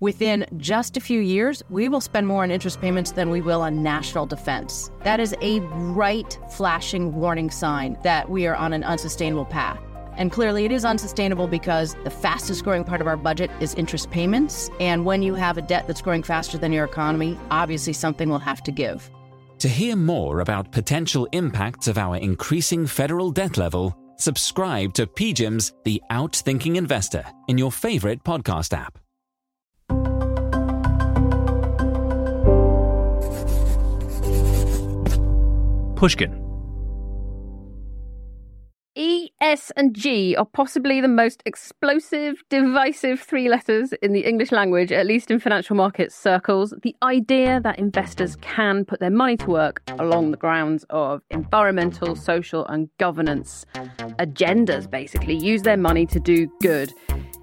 Within just a few years, we will spend more on interest payments than we will on national defense. That is a bright, flashing warning sign that we are on an unsustainable path. And clearly, it is unsustainable because the fastest growing part of our budget is interest payments. And when you have a debt that's growing faster than your economy, obviously something will have to give. To hear more about potential impacts of our increasing federal debt level, subscribe to PGIM's The Outthinking Investor in your favorite podcast app. Pushkin. E, S, and G are possibly the most explosive, divisive three letters in the English language, at least in financial markets circles. The idea that investors can put their money to work along the grounds of environmental, social, and governance agendas, basically, use their money to do good.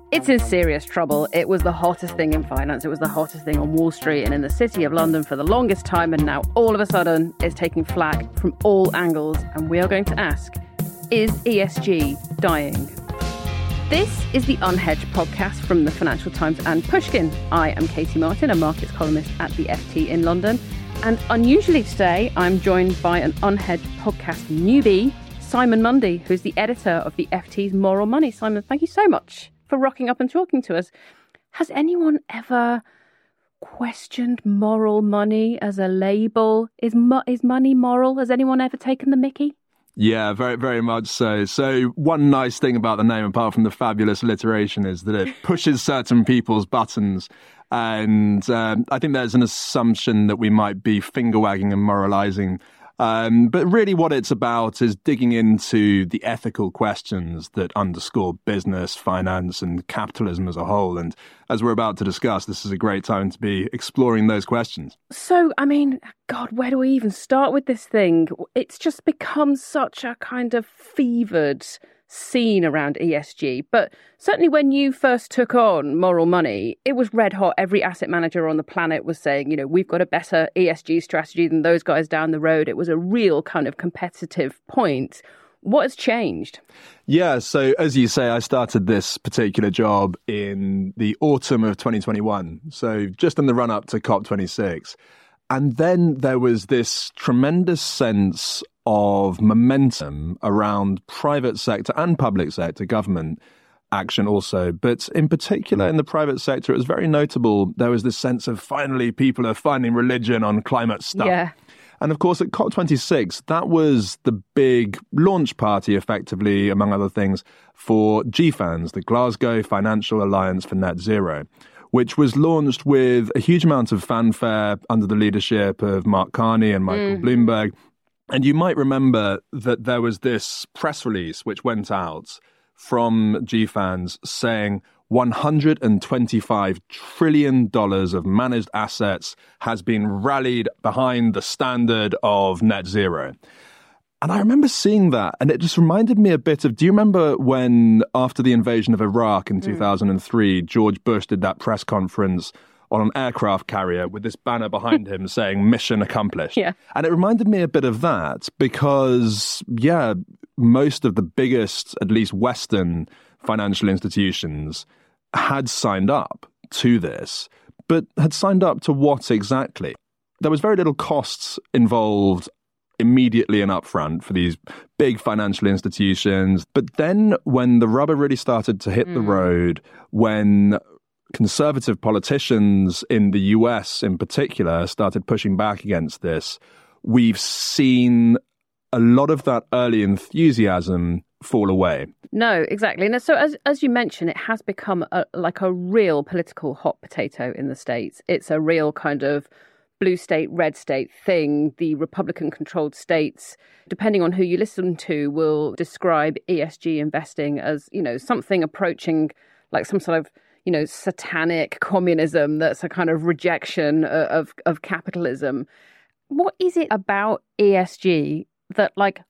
It's in serious trouble. It was the hottest thing in finance. It was the hottest thing on Wall Street and in the city of London for the longest time. And now, all of a sudden, it's taking flack from all angles. And we are going to ask Is ESG dying? This is the Unhedged podcast from the Financial Times and Pushkin. I am Katie Martin, a markets columnist at the FT in London. And unusually today, I'm joined by an Unhedged podcast newbie, Simon Mundy, who's the editor of the FT's Moral Money. Simon, thank you so much for rocking up and talking to us. Has anyone ever questioned moral money as a label? Is mo- is money moral? Has anyone ever taken the Mickey? Yeah, very, very much so. So, one nice thing about the name, apart from the fabulous alliteration, is that it pushes certain people's buttons. And um, I think there's an assumption that we might be finger wagging and moralizing um, but really, what it's about is digging into the ethical questions that underscore business, finance, and capitalism as a whole. And as we're about to discuss, this is a great time to be exploring those questions. So, I mean, God, where do we even start with this thing? It's just become such a kind of fevered scene around ESG. But certainly when you first took on moral money, it was red hot. Every asset manager on the planet was saying, you know, we've got a better ESG strategy than those guys down the road. It was a real kind of competitive point. What has changed? Yeah, so as you say, I started this particular job in the autumn of 2021. So just in the run up to COP26. And then there was this tremendous sense of momentum around private sector and public sector government action also. But in particular, in the private sector, it was very notable. There was this sense of finally people are finding religion on climate stuff. Yeah. And of course, at COP26, that was the big launch party, effectively, among other things, for GFANZ, the Glasgow Financial Alliance for Net Zero, which was launched with a huge amount of fanfare under the leadership of Mark Carney and Michael mm. Bloomberg. And you might remember that there was this press release which went out from GFANZ saying $125 trillion of managed assets has been rallied behind the standard of net zero. And I remember seeing that, and it just reminded me a bit of. Do you remember when, after the invasion of Iraq in mm. 2003, George Bush did that press conference on an aircraft carrier with this banner behind him saying mission accomplished. Yeah. And it reminded me a bit of that because, yeah, most of the biggest, at least Western financial institutions had signed up to this, but had signed up to what exactly? There was very little costs involved immediately and upfront for these big financial institutions. But then when the rubber really started to hit mm. the road, when conservative politicians in the US in particular started pushing back against this, we've seen a lot of that early enthusiasm fall away. No, exactly. And so as as you mentioned, it has become a, like a real political hot potato in the states. It's a real kind of blue state, red state thing. The Republican controlled states, depending on who you listen to, will describe ESG investing as, you know, something approaching like some sort of you know, satanic communism that's a kind of rejection of, of capitalism. What is it about ESG that like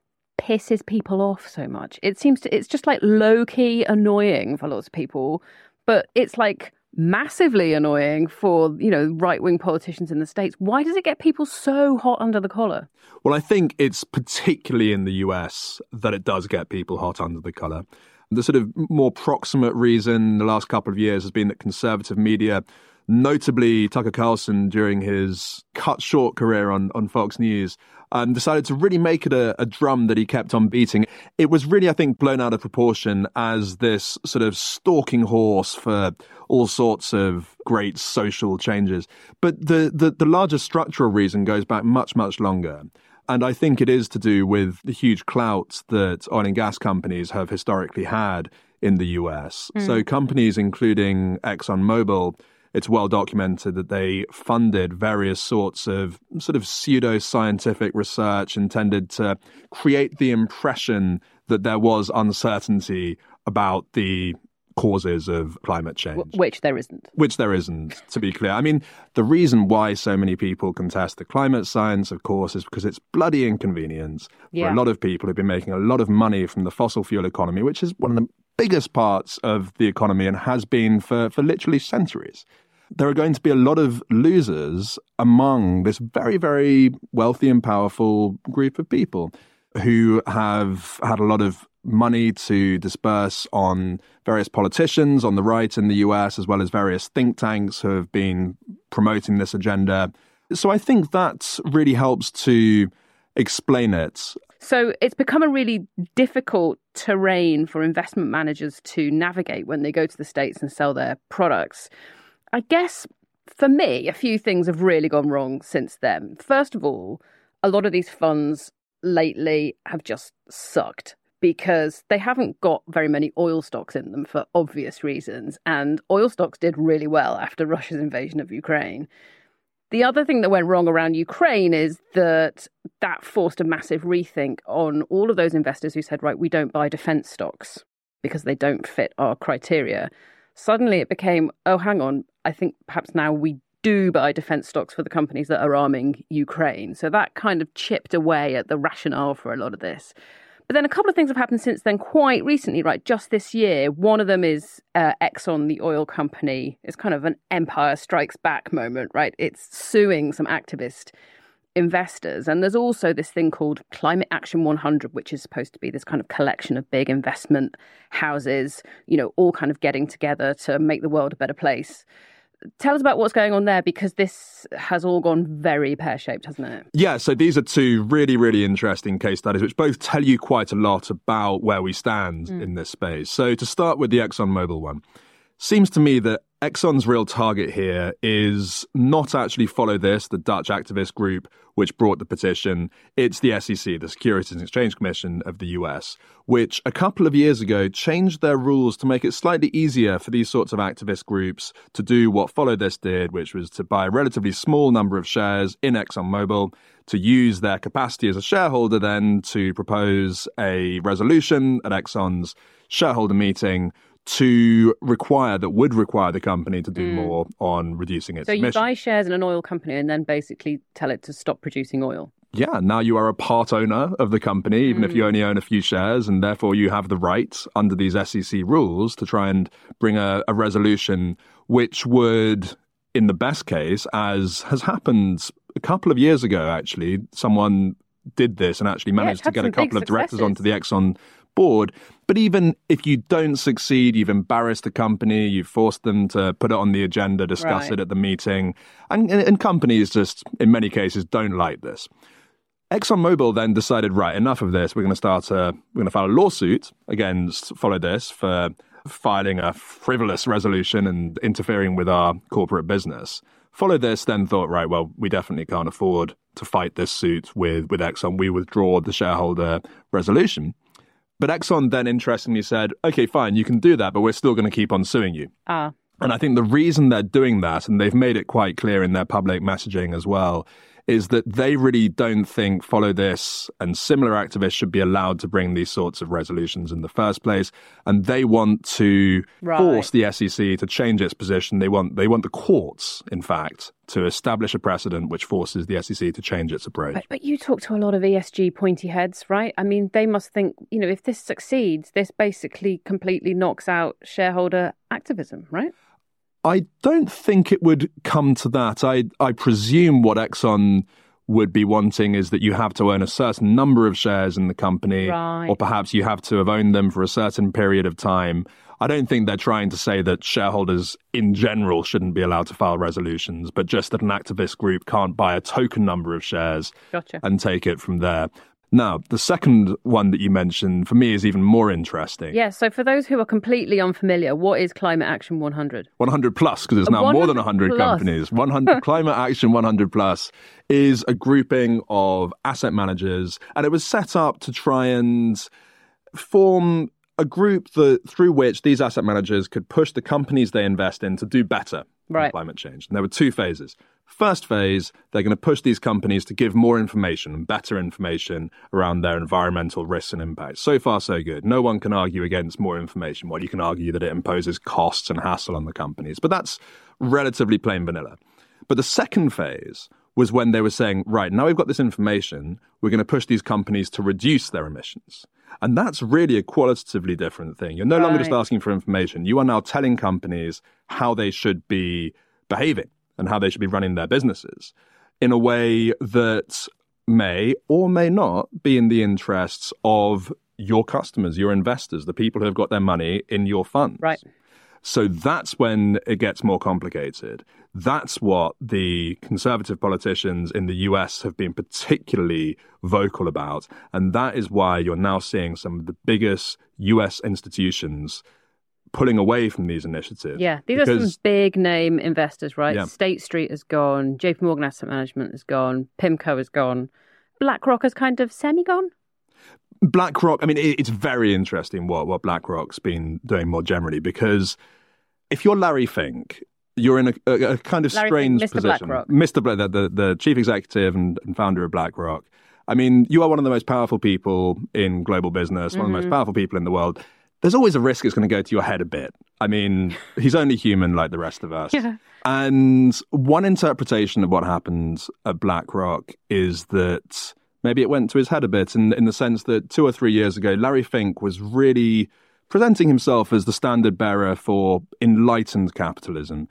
pisses people off so much? It seems to, it's just like low key annoying for lots of people, but it's like massively annoying for you know right wing politicians in the states. Why does it get people so hot under the collar? Well, I think it's particularly in the US that it does get people hot under the collar. The sort of more proximate reason the last couple of years has been that conservative media notably Tucker Carlson during his cut short career on, on Fox News, um, decided to really make it a, a, drum that he kept on beating. It was really, I think, blown out of proportion as this sort of stalking horse for all sorts of great social changes. But the, the, the larger structural reason goes back much, much longer. And I think it is to do with the huge clout that oil and gas companies have historically had in the US. Mm. So companies including ExxonMobil it's well documented that they funded various sorts of sort of pseudo scientific research intended to create the impression that there was uncertainty about the causes of climate change. Which there isn't. Which there isn't, to be clear. I mean, the reason why so many people contest the climate science, of course, is because it's bloody inconvenience yeah. for a lot of people who've been making a lot of money from the fossil fuel economy, which is one of the biggest parts of the economy and has been for, for literally centuries there are going to be a lot of losers among this very, very wealthy and powerful group of people who have had a lot of money to disperse on various politicians on the right in the US, as well as various think tanks who have been promoting this agenda. So I think that really helps to explain it. So it's become a really difficult terrain for investment managers to navigate when they go to the States and sell their products. I guess for me, a few things have really gone wrong since then. First of all, a lot of these funds lately have just sucked because they haven't got very many oil stocks in them for obvious reasons. And oil stocks did really well after Russia's invasion of Ukraine. The other thing that went wrong around Ukraine is that that forced a massive rethink on all of those investors who said, right, we don't buy defense stocks because they don't fit our criteria. Suddenly it became, oh, hang on, I think perhaps now we do buy defense stocks for the companies that are arming Ukraine. So that kind of chipped away at the rationale for a lot of this. But then a couple of things have happened since then, quite recently, right? Just this year. One of them is uh, Exxon, the oil company. It's kind of an empire strikes back moment, right? It's suing some activist investors. And there's also this thing called Climate Action 100, which is supposed to be this kind of collection of big investment houses, you know, all kind of getting together to make the world a better place. Tell us about what's going on there because this has all gone very pear shaped, hasn't it? Yeah, so these are two really, really interesting case studies, which both tell you quite a lot about where we stand mm. in this space. So, to start with the ExxonMobil one, seems to me that Exxon's real target here is not actually follow this, the Dutch activist group which brought the petition. It's the SEC, the Securities and Exchange Commission of the US, which a couple of years ago changed their rules to make it slightly easier for these sorts of activist groups to do what Follow This did, which was to buy a relatively small number of shares in ExxonMobil, to use their capacity as a shareholder then to propose a resolution at Exxon's shareholder meeting to require that would require the company to do mm. more on reducing its so you emissions. buy shares in an oil company and then basically tell it to stop producing oil yeah now you are a part owner of the company even mm. if you mm. only own a few shares and therefore you have the right under these sec rules to try and bring a, a resolution which would in the best case as has happened a couple of years ago actually someone did this and actually managed yeah, to get a couple of directors onto the exxon board. But even if you don't succeed, you've embarrassed the company, you've forced them to put it on the agenda, discuss right. it at the meeting. And, and companies just, in many cases, don't like this. ExxonMobil then decided, right, enough of this. We're going to start a, we're going to file a lawsuit against Follow This for filing a frivolous resolution and interfering with our corporate business. Follow This then thought, right, well, we definitely can't afford to fight this suit with, with Exxon. We withdraw the shareholder resolution. But Exxon then interestingly said, okay, fine, you can do that, but we're still going to keep on suing you. Ah. And I think the reason they're doing that, and they've made it quite clear in their public messaging as well, is that they really don't think Follow This and similar activists should be allowed to bring these sorts of resolutions in the first place. And they want to right. force the SEC to change its position. They want they want the courts, in fact, to establish a precedent which forces the SEC to change its approach. But, but you talk to a lot of ESG pointy heads, right? I mean, they must think, you know, if this succeeds, this basically completely knocks out shareholder activism, right? I don't think it would come to that. I I presume what Exxon would be wanting is that you have to own a certain number of shares in the company, Right. or perhaps you have to have owned them for a certain period of time. I don't think they're trying to say that shareholders in general shouldn't be allowed to file resolutions, but just that an activist group can't buy a token number of shares Gotcha. and take it from there. Now, the second one that you mentioned for me is even more interesting. Yeah, so for those who are completely unfamiliar, what is Climate Action 100? 100 plus because it's now more than 100 100 plus. companies 100 climate action 100 plus is a grouping of asset managers and it was set up to try and form a group that through which these asset managers could push the companies they invest in to do better on Right. climate change and there were two phases first phase they're going to push these companies to give more information and better information around their environmental risks and impacts so far so good no one can argue against more information while you can argue that it imposes costs and hassle on the companies but that's relatively plain vanilla but the second phase was when they were saying, right, now we've got this information, we're going to push these companies to reduce their emissions. And that's really a qualitatively different thing. You're no longer just asking for information. You are now telling companies how they should be behaving and how they should be running their businesses in a way that may or may not be in the interests of your customers, your investors, the people who have got their money in your funds. Right. So that's when it gets more complicated. That's what the conservative politicians in the US have been particularly vocal about. And that is why you're now seeing some of the biggest US institutions pulling away from these initiatives. Yeah, these are some big name investors, right? Yeah. State Street is gone, JP Morgan Asset Management is gone, PIMCO is gone, BlackRock is kind of semi gone. BlackRock, I mean, it's very interesting what, what BlackRock's been doing more generally because if you're Larry Fink, you're in a, a, a kind of Larry strange Fink, Mr. position. BlackRock. Mr. The, the, the chief executive and, and founder of BlackRock. I mean, you are one of the most powerful people in global business, one of the most mm-hmm. powerful people in the world. There's always a risk it's going to go to your head a bit. I mean, he's only human like the rest of us. Yeah. And one interpretation of what happened at BlackRock is that maybe it went to his head a bit in, in the sense that two or three years ago, Larry Fink was really presenting himself as the standard bearer for enlightened capitalism.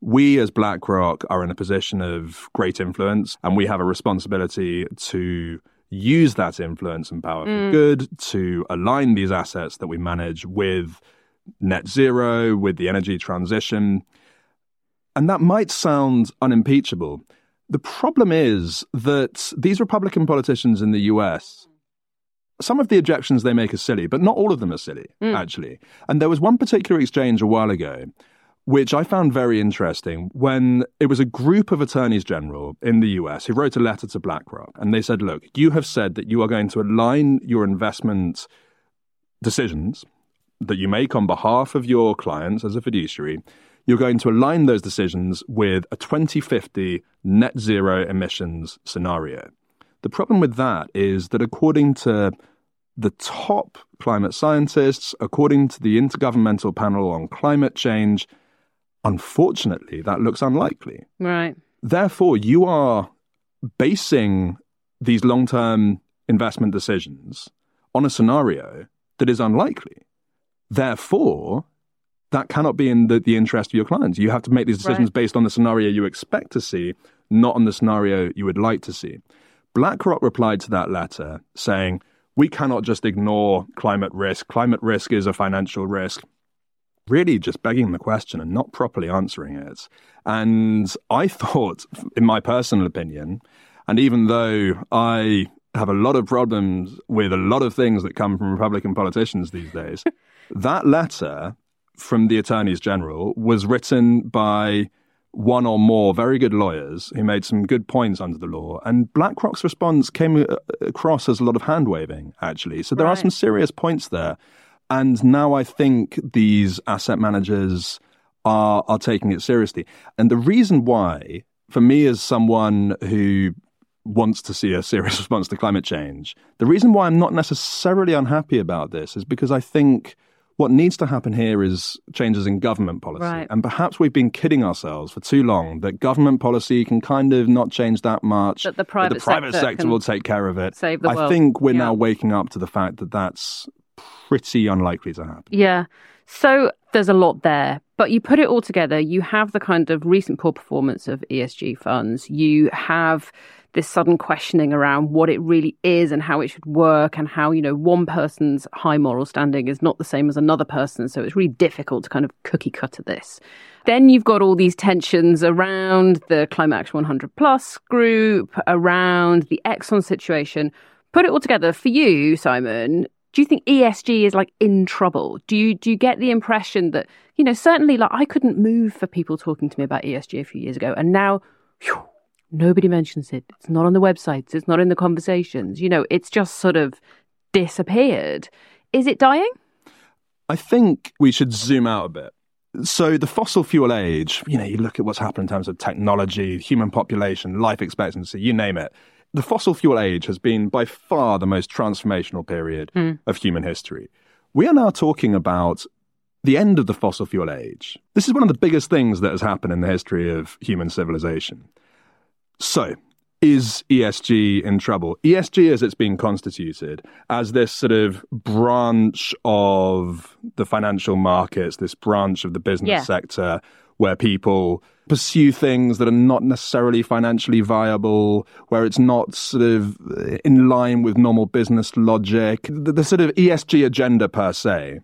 We as BlackRock are in a position of great influence, and we have a responsibility to use that influence and power for mm. good, to align these assets that we manage with net zero, with the energy transition. And that might sound unimpeachable. The problem is that these Republican politicians in the US, some of the objections they make are silly, but not all of them are silly, mm. actually. And there was one particular exchange a while ago, which I found very interesting, when it was a group of attorneys general in the US who wrote a letter to BlackRock. And they said, look, you have said that you are going to align your investment decisions that you make on behalf of your clients as a fiduciary, you're going to align those decisions with a 2050 net zero emissions scenario. The problem with that is that according to the top climate scientists, according to the Intergovernmental Panel on Climate Change, unfortunately, that looks unlikely. Right. Therefore, you are basing these long term investment decisions on a scenario that is unlikely. Therefore, that cannot be in the, the interest of your clients. You have to make these decisions Right. based on the scenario you expect to see, not on the scenario you would like to see. BlackRock replied to that letter saying, We cannot just ignore climate risk. Climate risk is a financial risk really just begging the question and not properly answering it. And I thought, in my personal opinion, and even though I have a lot of problems with a lot of things that come from Republican politicians these days, that letter from the attorneys general was written by one or more very good lawyers who made some good points under the law. And BlackRock's response came uh, across as a lot of hand waving, actually. So there are some serious points there. And now I think these asset managers are are taking it seriously. And the reason why, for me as someone who wants to see a serious response to climate change, the reason why I'm not necessarily unhappy about this is because I think what needs to happen here is changes in government policy. Right. And perhaps we've been kidding ourselves for too long that government policy can kind of not change that much. That the private the private sector sector will take care of it. save the I world. think we're Yeah. now waking up to the fact that that's pretty unlikely to happen. Yeah. So there's a lot there. But you put it all together, you have the kind of recent poor performance of ESG funds. You have this sudden questioning around what it really is and how it should work and how, you know, one person's high moral standing is not the same as another person. So it's really difficult to kind of cookie cutter this. Then you've got all these tensions around the Climate Action 100 Plus group, around the Exxon situation. Put it all together for you, Simon do you think ESG is like in trouble? Do you do you get the impression that you know certainly like I couldn't move for people talking to me about ESG a few years ago, and now whew, nobody mentions it. It's not on the websites. It's not in the conversations. You know, it's just sort of disappeared. Is it dying? I think we should zoom out a bit. So the fossil fuel age, you know, you look at what's happened in terms of technology, human population, life expectancy, you name it the fossil fuel age has been by far the most transformational period mm. of human history. We are now talking about the end of the fossil fuel age. This is one of the biggest things that has happened in the history of human civilization. So, is ESG in trouble? ESG, as it's been constituted, as this sort of branch of the financial markets, this branch of the business yeah. sector where people pursue things that are not necessarily financially viable, where it's not sort of in line with normal business logic, the, the sort of ESG agenda per se,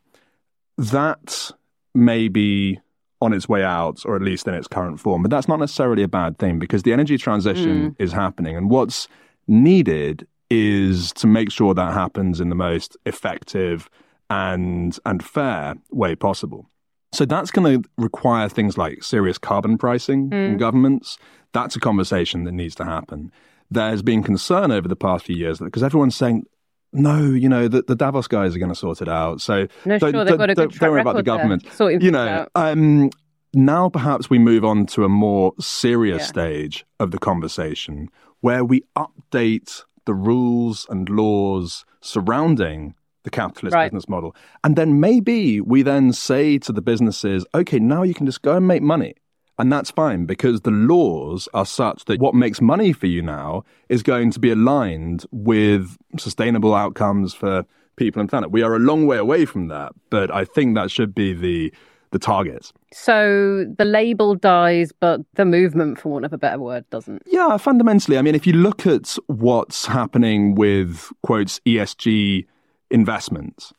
that may be on its way out, or at least in its current form. But that's not necessarily a bad thing because the energy transition mm. is happening. And what's needed is to make sure that happens in the most effective and and fair way possible. So that's going to require things like serious carbon pricing mm. from governments. That's a conversation that needs to happen. There's been concern over the past few years because everyone's saying, no, you know, the, the Davos guys are going to sort it out. So no, don't, sure, don't, don't, don't worry about the government. You know, um, now perhaps we move on to a more serious yeah. stage of the conversation where we update the rules and laws surrounding the capitalist right. business model. And then maybe we then say to the businesses, okay, now you can just go and make money. And that's fine because the laws are such that what makes money for you now is going to be aligned with sustainable outcomes for people and planet. We are a long way away from that, but I think that should be the the target. So the label dies, but the movement, for want of a better word, doesn't. Yeah, fundamentally. I mean, if you look at what's happening with quotes ESG investments.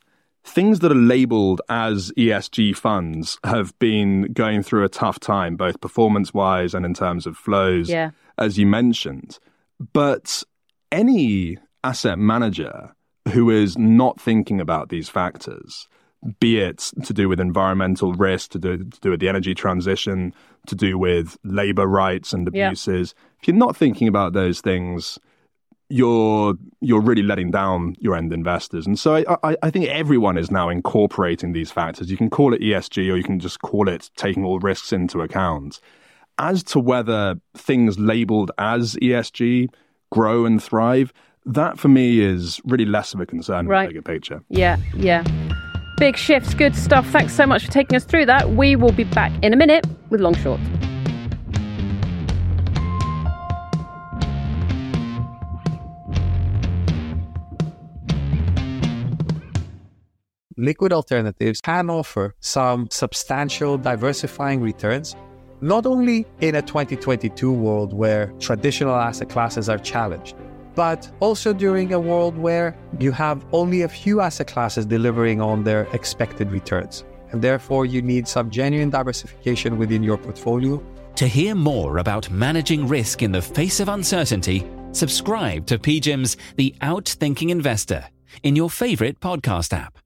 Things that are labeled as ESG funds have been going through a tough time, both performance wise and in terms of flows, yeah. as you mentioned. But any asset manager who is not thinking about these factors, be it to do with environmental risk, to do, to do with the energy transition, to do with labor rights and abuses, yeah. if you're not thinking about those things, you're you're really letting down your end investors. And so I, I, I, think everyone is now incorporating these factors. You can call it ESG or you can just call it taking all risks into account. As to whether things labeled as ESG grow and thrive, that for me is really less of a concern right. in the bigger picture. Yeah, yeah. Big shifts, good stuff. Thanks so much for taking us through that. We will be back in a minute with Long Short. Liquid alternatives can offer some substantial diversifying returns, not only in a 2022 world where traditional asset classes are challenged, but also during a world where you have only a few asset classes delivering on their expected returns. And therefore, you need some genuine diversification within your portfolio. To hear more about managing risk in the face of uncertainty, subscribe to PGIM's The Outthinking Investor in your favorite podcast app.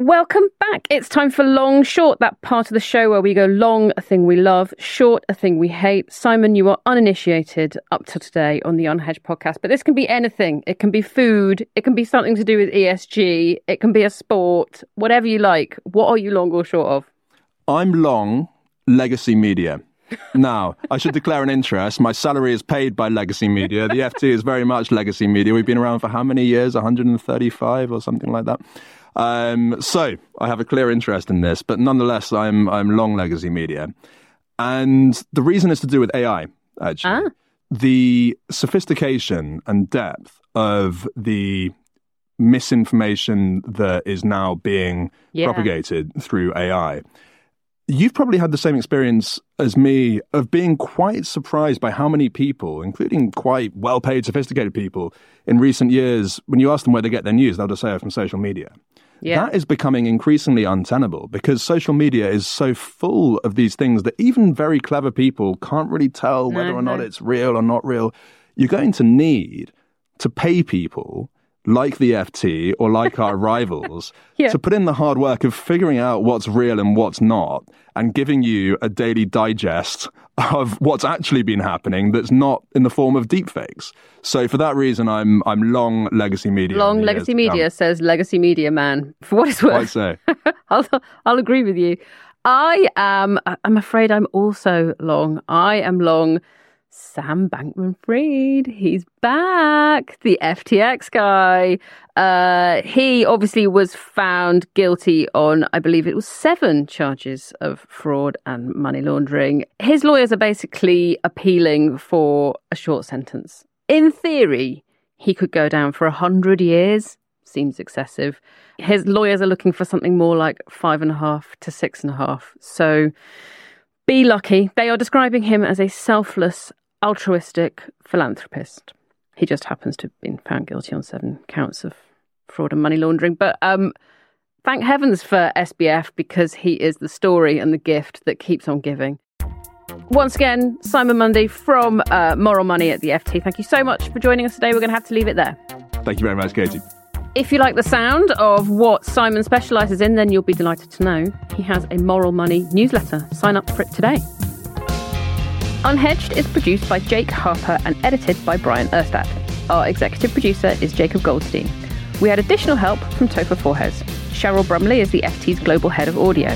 Welcome back. It's time for Long Short, that part of the show where we go long, a thing we love, short, a thing we hate. Simon, you are uninitiated up to today on the Unhedged podcast, but this can be anything. It can be food, it can be something to do with ESG, it can be a sport, whatever you like. What are you long or short of? I'm long legacy media. now, I should declare an interest. My salary is paid by Legacy Media. The FT is very much Legacy Media. We've been around for how many years? 135 or something like that. Um, so I have a clear interest in this, but nonetheless, I'm I'm long legacy media, and the reason is to do with AI. Actually, ah. the sophistication and depth of the misinformation that is now being yeah. propagated through AI You've probably had the same experience as me of being quite surprised by how many people, including quite well paid, sophisticated people, in recent years, when you ask them where they get their news, they'll just say it from social media. Yeah. That is becoming increasingly untenable because social media is so full of these things that even very clever people can't really tell whether or not mm-hmm. it's real or not real. You're going to need to pay people like the FT or like our rivals, yeah. to put in the hard work of figuring out what's real and what's not, and giving you a daily digest of what's actually been happening that's not in the form of deepfakes. So for that reason, I'm I'm long legacy media. Long legacy media says legacy media man. For what it's worth, I'd say I'll I'll agree with you. I am. I'm afraid I'm also long. I am long Sam Bankman Fried. He's back, the FTX guy. Uh, he obviously was found guilty on, I believe it was seven charges of fraud and money laundering. His lawyers are basically appealing for a short sentence. In theory, he could go down for a hundred years. Seems excessive. His lawyers are looking for something more like five and a half to six and a half. So be lucky. They are describing him as a selfless altruistic philanthropist. He just happens to have been found guilty on seven counts of fraud and money laundering. But um, thank heavens for SBF because he is the story and the gift that keeps on giving. Once again, Simon Mundy from uh, Moral Money at the FT. Thank you so much for joining us today. We're going to have to leave it there. Thank you very much, Katie. If you like the sound of what Simon specialises in, then you'll be delighted to know he has a Moral Money newsletter. Sign up for it today. Unhedged is produced by Jake Harper and edited by Brian Erstadt. Our executive producer is Jacob Goldstein. We had additional help from Topher Forhecz. Cheryl Brumley is the FT's global head of audio.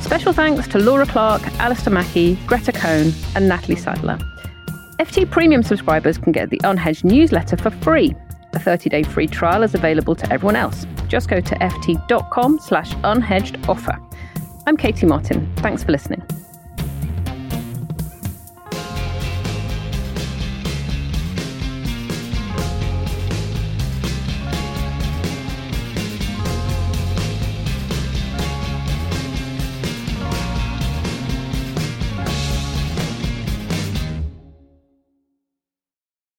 Special thanks to Laura Clark, Alastair Mackie, Gretta Cohn, and Natalie Seidler. FT Premium subscribers can get the Unhedged newsletter for free. A 30-day free trial is available to everyone else. Just go to ft.com slash unhedged offer. I'm Katie Martin. Thanks for listening.